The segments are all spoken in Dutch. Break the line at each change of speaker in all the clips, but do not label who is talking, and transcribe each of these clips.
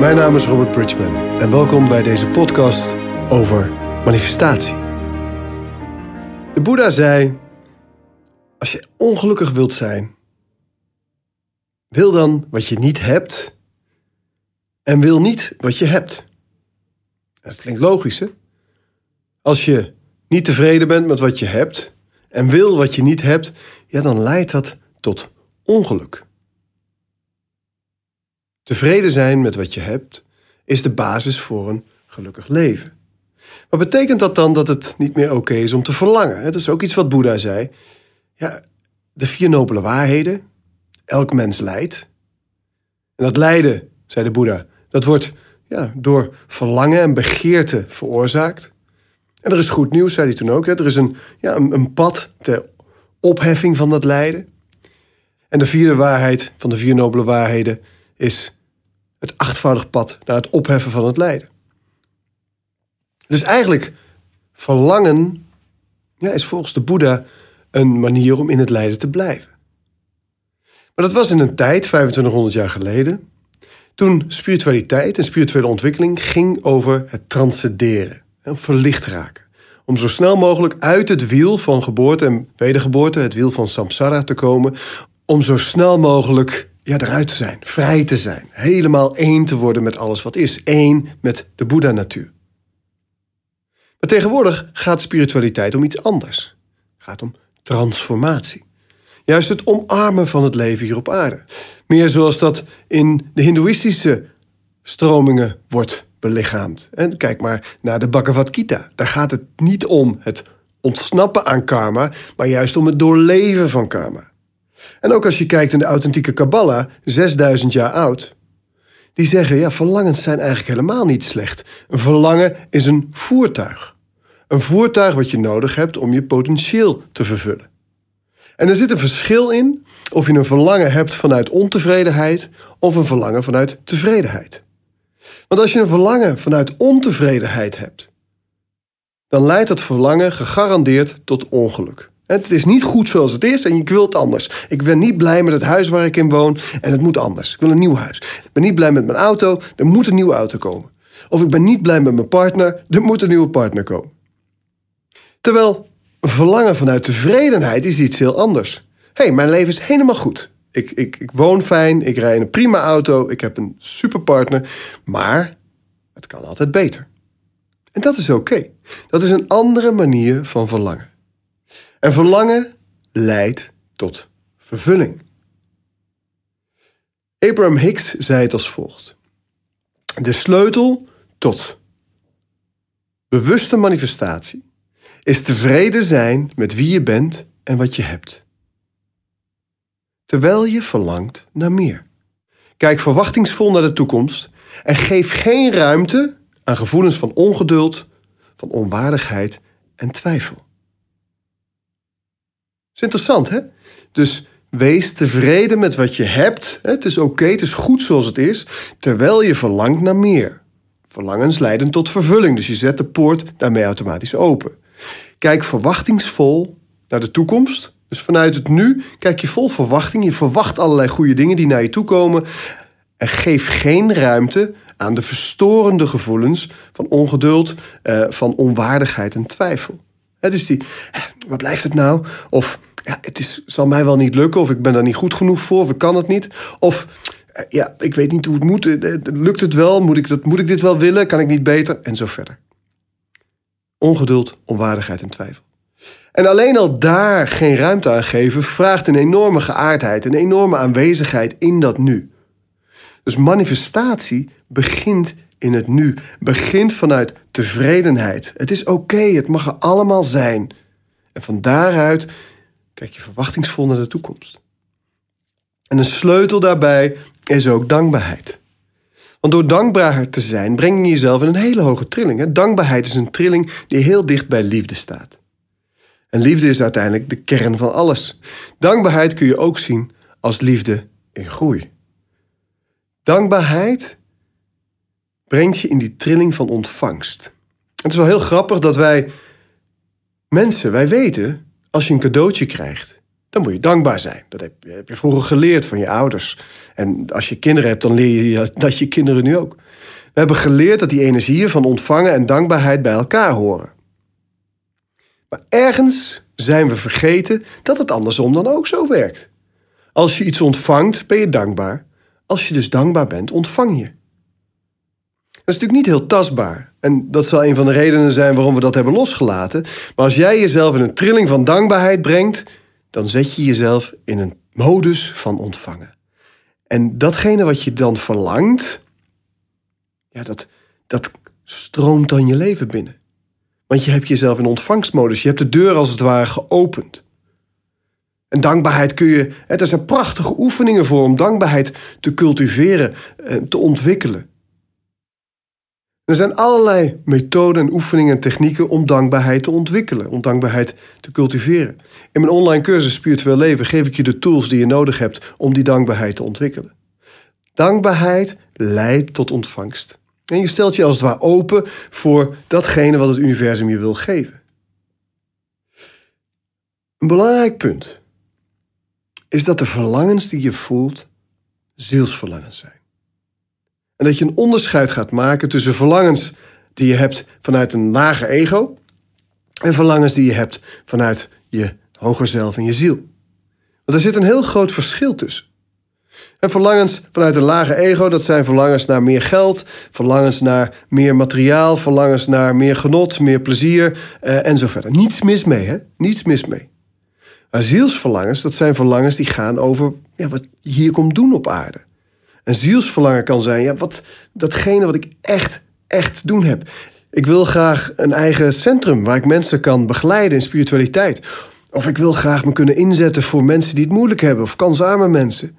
Mijn naam is Robert Bridgman en welkom bij deze podcast over manifestatie. De Boeddha zei: Als je ongelukkig wilt zijn, wil dan wat je niet hebt en wil niet wat je hebt. Dat klinkt logisch, hè? Als je niet tevreden bent met wat je hebt en wil wat je niet hebt, ja, dan leidt dat tot ongeluk. Tevreden zijn met wat je hebt is de basis voor een gelukkig leven. Maar betekent dat dan dat het niet meer oké is om te verlangen? Dat is ook iets wat Boeddha zei. Ja, de vier nobele waarheden. Elk mens lijdt. En dat lijden, zei de Boeddha, dat wordt ja, door verlangen en begeerte veroorzaakt. En er is goed nieuws, zei hij toen ook. Er is een, ja, een pad ter opheffing van dat lijden. En de vierde waarheid van de vier nobele waarheden is het achtvoudig pad naar het opheffen van het lijden. Dus eigenlijk verlangen ja, is volgens de Boeddha een manier om in het lijden te blijven. Maar dat was in een tijd, 2500 jaar geleden, toen spiritualiteit en spirituele ontwikkeling ging over het transcenderen, verlicht raken. Om zo snel mogelijk uit het wiel van geboorte en wedergeboorte, het wiel van samsara te komen, om zo snel mogelijk ja, eruit te zijn, vrij te zijn, helemaal één te worden met alles wat is, één met de Boeddha-natuur. Maar tegenwoordig gaat spiritualiteit om iets anders. Het gaat om transformatie. Juist het omarmen van het leven hier op aarde. Meer zoals dat in de Hindoeïstische stromingen wordt belichaamd. En kijk maar naar de Bhagavad Gita. Daar gaat het niet om het ontsnappen aan karma, maar juist om het doorleven van karma. En ook als je kijkt in de authentieke Kabbalah, 6000 jaar oud, die zeggen, ja, verlangens zijn eigenlijk helemaal niet slecht. Een verlangen is een voertuig. Een voertuig wat je nodig hebt om je potentieel te vervullen. En er zit een verschil in of je een verlangen hebt vanuit ontevredenheid of een verlangen vanuit tevredenheid. Want als je een verlangen vanuit ontevredenheid hebt, dan leidt dat verlangen gegarandeerd tot ongeluk. Het is niet goed zoals het is en ik wil het anders. Ik ben niet blij met het huis waar ik in woon en het moet anders. Ik wil een nieuw huis. Ik ben niet blij met mijn auto, er moet een nieuwe auto komen. Of ik ben niet blij met mijn partner, er moet een nieuwe partner komen. Terwijl verlangen vanuit tevredenheid is iets heel anders. Hé, hey, mijn leven is helemaal goed. Ik, ik, ik woon fijn, ik rij in een prima auto, ik heb een superpartner, maar het kan altijd beter. En dat is oké. Dat is een andere manier van verlangen. En verlangen leidt tot vervulling. Abraham Hicks zei het als volgt: De sleutel tot bewuste manifestatie is tevreden zijn met wie je bent en wat je hebt. Terwijl je verlangt naar meer. Kijk verwachtingsvol naar de toekomst en geef geen ruimte aan gevoelens van ongeduld, van onwaardigheid en twijfel is interessant, hè? Dus wees tevreden met wat je hebt. Het is oké, het is goed zoals het is, terwijl je verlangt naar meer. Verlangens leiden tot vervulling, dus je zet de poort daarmee automatisch open. Kijk verwachtingsvol naar de toekomst. Dus vanuit het nu kijk je vol verwachting. Je verwacht allerlei goede dingen die naar je toe komen. En geef geen ruimte aan de verstorende gevoelens van ongeduld, eh, van onwaardigheid en twijfel. dus die, wat blijft het nou? Of ja, het is, zal mij wel niet lukken, of ik ben daar niet goed genoeg voor, of ik kan het niet. Of eh, ja, ik weet niet hoe het moet. Eh, lukt het wel? Moet ik, dat, moet ik dit wel willen? Kan ik niet beter? En zo verder. Ongeduld, onwaardigheid en twijfel. En alleen al daar geen ruimte aan geven, vraagt een enorme geaardheid, een enorme aanwezigheid in dat nu. Dus manifestatie begint in het nu, begint vanuit tevredenheid. Het is oké, het mag er allemaal zijn. En van daaruit kijk je verwachtingsvol naar de toekomst. En een sleutel daarbij is ook dankbaarheid. Want door dankbaar te zijn, breng je jezelf in een hele hoge trilling. Dankbaarheid is een trilling die heel dicht bij liefde staat. En liefde is uiteindelijk de kern van alles. Dankbaarheid kun je ook zien als liefde in groei. Dankbaarheid brengt je in die trilling van ontvangst. Het is wel heel grappig dat wij mensen, wij weten als je een cadeautje krijgt, dan moet je dankbaar zijn. Dat heb, je vroeger geleerd van je ouders. En als je kinderen hebt, dan leer je dat je kinderen nu ook. We hebben geleerd dat die energieën van ontvangen en dankbaarheid bij elkaar horen. Maar ergens zijn we vergeten dat het andersom dan ook zo werkt. Als je iets ontvangt, ben je dankbaar. Als je dus dankbaar bent, ontvang je. Dat is natuurlijk niet heel tastbaar. En dat zal een van de redenen zijn waarom we dat hebben losgelaten. Maar als jij jezelf in een trilling van dankbaarheid brengt, dan zet je jezelf in een modus van ontvangen. En datgene wat je dan verlangt, ja, dat, dat stroomt dan je leven binnen. Want je hebt jezelf in ontvangstmodus. Je hebt de deur als het ware geopend. En dankbaarheid kun je. Er zijn prachtige oefeningen voor om dankbaarheid te cultiveren, eh, te ontwikkelen. Er zijn allerlei methoden en oefeningen en technieken om dankbaarheid te ontwikkelen, om dankbaarheid te cultiveren. In mijn online cursus Spiritueel Leven geef ik je de tools die je nodig hebt om die dankbaarheid te ontwikkelen. Dankbaarheid leidt tot ontvangst. En je stelt je als het ware open voor datgene wat het universum je wil geven. Een belangrijk punt is dat de verlangens die je voelt zielsverlangens zijn. Dat je een onderscheid gaat maken tussen verlangens die je hebt vanuit een lager ego en verlangens die je hebt vanuit je hoger zelf en je ziel. Want er zit een heel groot verschil tussen. En verlangens vanuit een lage ego, dat zijn verlangens naar meer geld, verlangens naar meer materiaal, verlangens naar meer genot, meer plezier eh, en zo verder. Niets mis mee, hè? Niets mis mee. Maar zielsverlangens, dat zijn verlangens die gaan over ja, wat je hier komt doen op aarde. Een zielsverlangen kan zijn, ja, wat, datgene wat ik echt, echt doen heb. Ik wil graag een eigen centrum waar ik mensen kan begeleiden in spiritualiteit. Of ik wil graag me kunnen inzetten voor mensen die het moeilijk hebben of kansarme mensen.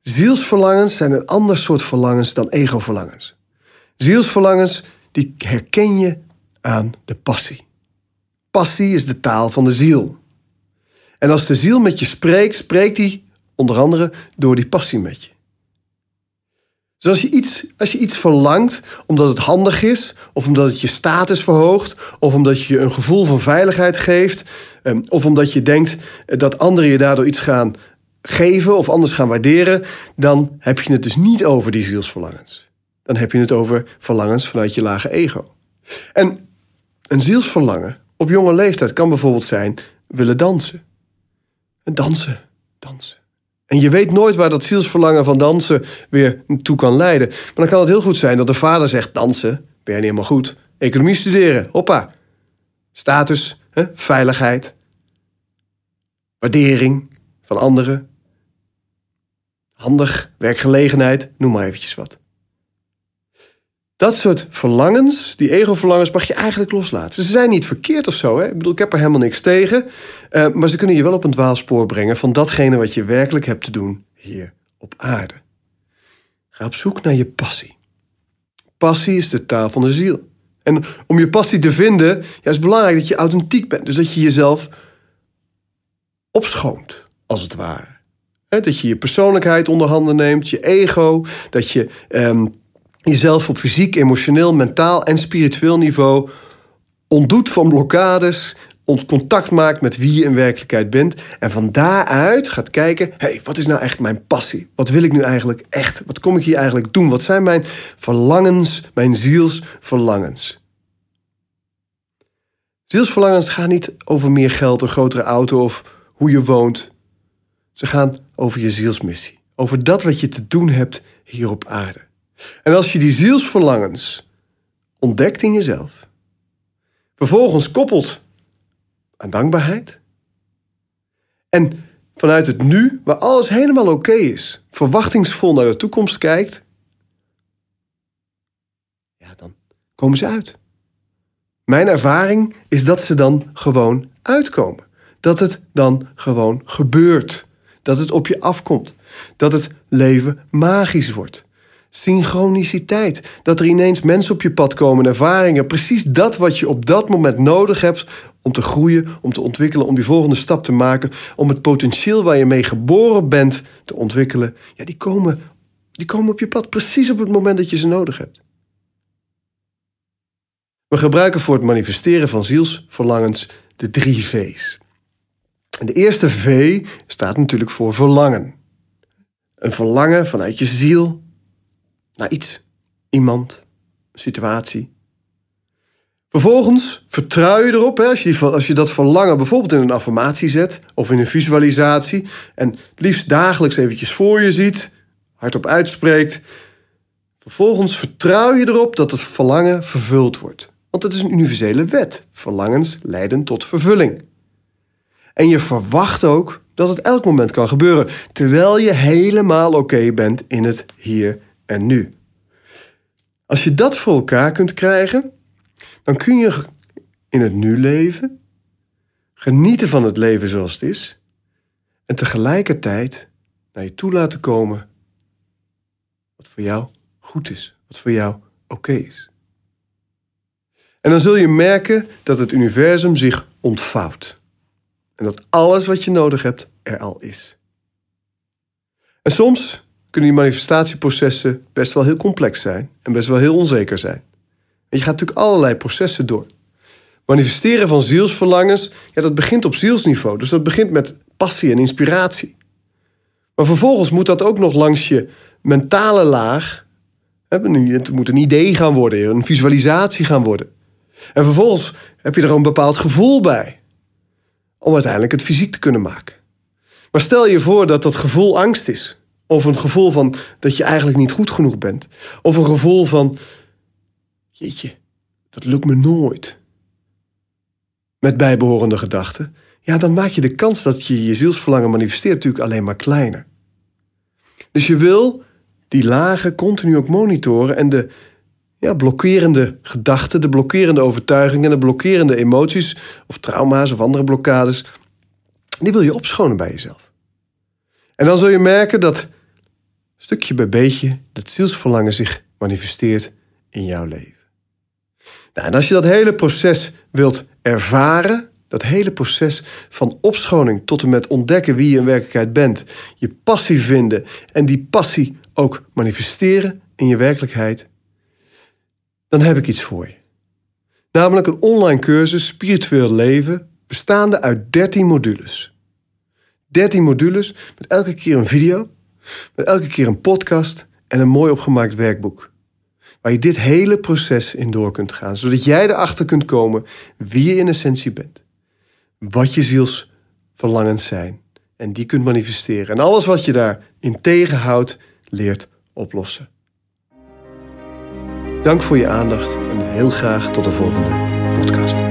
Zielsverlangens zijn een ander soort verlangens dan ego-verlangens. Zielsverlangens, die herken je aan de passie. Passie is de taal van de ziel. En als de ziel met je spreekt, spreekt hij onder andere door die passie met je. Dus als je, iets, als je iets verlangt omdat het handig is, of omdat het je status verhoogt, of omdat je een gevoel van veiligheid geeft, ehm, of omdat je denkt dat anderen je daardoor iets gaan geven of anders gaan waarderen, dan heb je het dus niet over die zielsverlangens. Dan heb je het over verlangens vanuit je lage ego. En een zielsverlangen op jonge leeftijd kan bijvoorbeeld zijn willen dansen. En dansen, dansen. En je weet nooit waar dat zielsverlangen van dansen weer toe kan leiden. Maar dan kan het heel goed zijn dat de vader zegt: dansen, ben je niet helemaal goed. Economie studeren, hoppa. Status, hè? veiligheid, waardering van anderen. Handig, werkgelegenheid, noem maar eventjes wat. Dat soort verlangens, die ego-verlangens, mag je eigenlijk loslaten. Ze zijn niet verkeerd of zo. Hè? Ik bedoel, ik heb er helemaal niks tegen. Uh, maar ze kunnen je wel op een dwaalspoor brengen van datgene wat je werkelijk hebt te doen hier op aarde. Ga op zoek naar je passie. Passie is de taal van de ziel. En om je passie te vinden, is het belangrijk dat je authentiek bent. Dus dat je jezelf opschoont, als het ware. dat je je persoonlijkheid onder handen neemt, je ego, dat je um, jezelf op fysiek, emotioneel, mentaal en spiritueel niveau ontdoet van blokkades, contact maakt met wie je in werkelijkheid bent en van daaruit gaat kijken, hey, wat is nou echt mijn passie? Wat wil ik nu eigenlijk echt? Wat kom ik hier eigenlijk doen? Wat zijn mijn verlangens, mijn zielsverlangens? Zielsverlangens gaan niet over meer geld, een grotere auto of hoe je woont. Ze gaan over je zielsmissie, over dat wat je te doen hebt hier op aarde. En als je die zielsverlangens ontdekt in jezelf, vervolgens koppelt aan dankbaarheid en vanuit het nu, waar alles helemaal oké is, verwachtingsvol naar de toekomst kijkt, ja, dan komen ze uit. Mijn ervaring is dat ze dan gewoon uitkomen. Dat het dan gewoon gebeurt. Dat het op je afkomt. Dat het leven magisch wordt. Synchroniciteit. Dat er ineens mensen op je pad komen, ervaringen. Precies dat wat je op dat moment nodig hebt om te groeien, om te ontwikkelen, om die volgende stap te maken. Om het potentieel waar je mee geboren bent te ontwikkelen. Ja, die komen, die komen op je pad precies op het moment dat je ze nodig hebt. We gebruiken voor het manifesteren van zielsverlangens de drie V's. De eerste V staat natuurlijk voor verlangen. Een verlangen vanuit je ziel naar iets. iemand, situatie. Vervolgens vertrouw je erop, hè, als, je, als je dat verlangen bijvoorbeeld in een affirmatie zet of in een visualisatie en liefst dagelijks eventjes voor je ziet, hardop uitspreekt. Vervolgens vertrouw je erop dat het verlangen vervuld wordt. Want het is een universele wet. Verlangens leiden tot vervulling. En je verwacht ook dat het elk moment kan gebeuren, terwijl je helemaal oké bent in het hier en nu. Als je dat voor elkaar kunt krijgen, dan kun je in het nu leven, genieten van het leven zoals het is, en tegelijkertijd naar je toe laten komen wat voor jou goed is, wat voor jou oké is. En dan zul je merken dat het universum zich ontvouwt. En dat alles wat je nodig hebt er al is. En soms kunnen die manifestatieprocessen best wel heel complex zijn en best wel heel onzeker zijn. En je gaat natuurlijk allerlei processen door. Manifesteren van zielsverlangens, ja, dat begint op zielsniveau. Dus dat begint met passie en inspiratie. Maar vervolgens moet dat ook nog langs je mentale laag. Het moet een idee gaan worden, een visualisatie gaan worden. En vervolgens heb je er een bepaald gevoel bij. Om uiteindelijk het fysiek te kunnen maken. Maar stel je voor dat dat gevoel angst is. Of een gevoel van dat je eigenlijk niet goed genoeg bent. Of een gevoel van, jeetje, dat lukt me nooit. Met bijbehorende gedachten. Ja, dan maak je de kans dat je je zielsverlangen manifesteert natuurlijk alleen maar kleiner. Dus je wil die lagen continu ook monitoren en de ja, blokkerende gedachten, de blokkerende overtuigingen, de blokkerende emoties of trauma's of andere blokkades, die wil je opschonen bij jezelf. En dan zul je merken dat stukje bij beetje dat zielsverlangen zich manifesteert in jouw leven. Nou, en als je dat hele proces wilt ervaren, dat hele proces van opschoning tot en met ontdekken wie je in werkelijkheid bent, je passie vinden en die passie ook manifesteren in je werkelijkheid, dan heb ik iets voor je. Namelijk een online cursus Spiritueel Leven, bestaande uit 13 modules. 13 modules met elke keer een video, met elke keer een podcast en een mooi opgemaakt werkboek. Waar je dit hele proces in door kunt gaan, zodat jij erachter kunt komen wie je in essentie bent. Wat je zielsverlangens zijn en die kunt manifesteren. En alles wat je daarin tegenhoudt, leert oplossen. Dank voor je aandacht en heel graag tot de volgende podcast.